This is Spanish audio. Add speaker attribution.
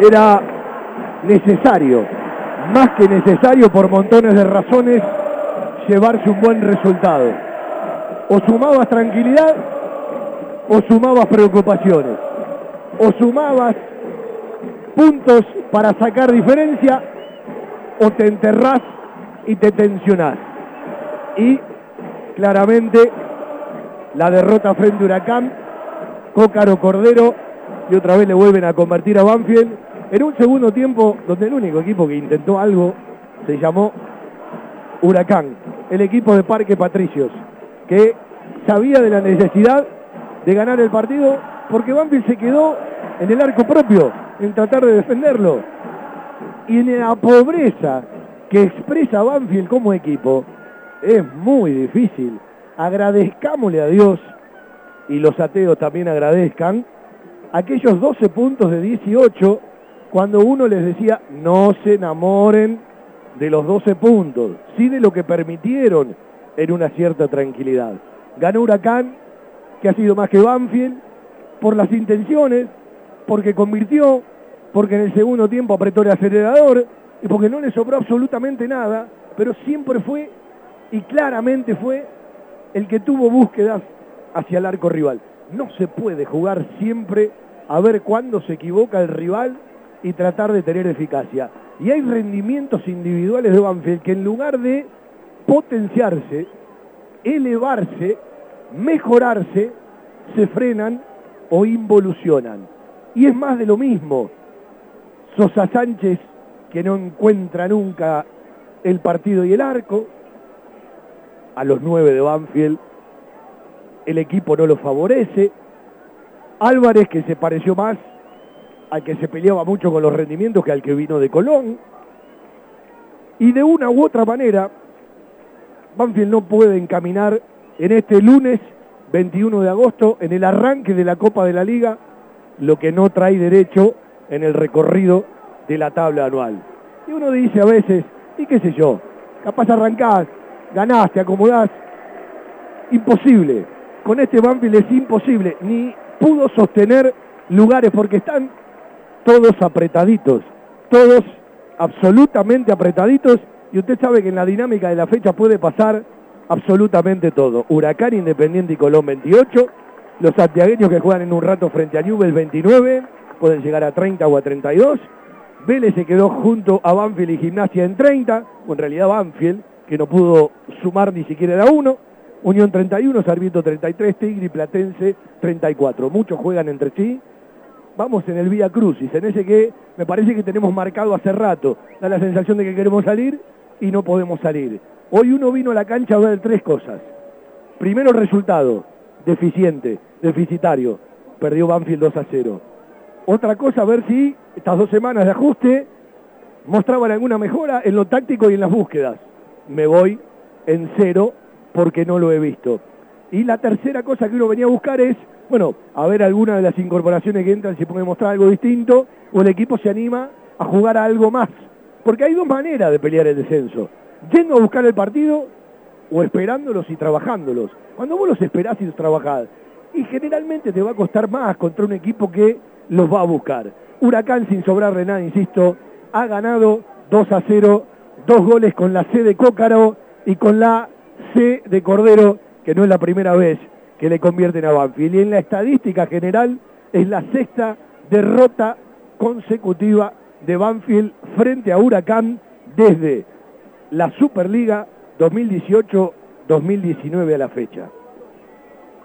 Speaker 1: era necesario, más que necesario por montones de razones, llevarse un buen resultado. O sumabas tranquilidad o sumabas preocupaciones. O sumabas puntos para sacar diferencia o te enterrás y te tensionás. Y claramente la derrota frente a Huracán, Cócaro Cordero y otra vez le vuelven a convertir a Banfield en un segundo tiempo donde el único equipo que intentó algo se llamó Huracán, el equipo de Parque Patricios, que sabía de la necesidad de ganar el partido porque Banfield se quedó en el arco propio, en tratar de defenderlo. Y en la pobreza que expresa Banfield como equipo, es muy difícil. Agradezcámosle a Dios, y los ateos también agradezcan, aquellos 12 puntos de 18, cuando uno les decía, no se enamoren de los 12 puntos, sí de lo que permitieron en una cierta tranquilidad. Ganó Huracán, que ha sido más que Banfield, por las intenciones, porque convirtió, porque en el segundo tiempo apretó el acelerador y porque no le sobró absolutamente nada, pero siempre fue y claramente fue el que tuvo búsquedas hacia el arco rival. No se puede jugar siempre a ver cuándo se equivoca el rival y tratar de tener eficacia. Y hay rendimientos individuales de Banfield que en lugar de potenciarse, elevarse, mejorarse, se frenan o involucionan. Y es más de lo mismo. Sosa Sánchez, que no encuentra nunca el partido y el arco, a los nueve de Banfield, el equipo no lo favorece. Álvarez, que se pareció más al que se peleaba mucho con los rendimientos que al que vino de Colón. Y de una u otra manera, Banfield no puede encaminar en este lunes 21 de agosto, en el arranque de la Copa de la Liga, lo que no trae derecho en el recorrido de la tabla anual. Y uno dice a veces, y qué sé yo, capaz arrancás, ganás, te acomodás. Imposible. Con este Banfield es imposible. Ni pudo sostener lugares porque están todos apretaditos. Todos absolutamente apretaditos. Y usted sabe que en la dinámica de la fecha puede pasar absolutamente todo. Huracán, Independiente y Colón 28 los santiagueños que juegan en un rato frente a Newell 29, pueden llegar a 30 o a 32. Vélez se quedó junto a Banfield y Gimnasia en 30, o en realidad Banfield, que no pudo sumar ni siquiera a uno. Unión 31, Sarmiento 33, Tigre Platense 34. Muchos juegan entre sí. Vamos en el Vía Crucis, en ese que me parece que tenemos marcado hace rato. Da la sensación de que queremos salir y no podemos salir. Hoy uno vino a la cancha a ver tres cosas. Primero resultado, deficiente, deficitario. Perdió Banfield 2 a 0. Otra cosa, a ver si estas dos semanas de ajuste mostraban alguna mejora en lo táctico y en las búsquedas. Me voy en cero porque no lo he visto. Y la tercera cosa que uno venía a buscar es, bueno, a ver alguna de las incorporaciones que entran, si puede mostrar algo distinto, o el equipo se anima a jugar a algo más. Porque hay dos maneras de pelear el descenso. Yendo a buscar el partido o esperándolos y trabajándolos. Cuando vos los esperás y los trabajás, y generalmente te va a costar más contra un equipo que los va a buscar. Huracán sin sobrarle nada, insisto, ha ganado 2 a 0, dos goles con la C de Cócaro y con la C de Cordero, que no es la primera vez que le convierten a Banfield. Y en la estadística general es la sexta derrota consecutiva de Banfield frente a Huracán desde la Superliga 2018-2019 a la fecha.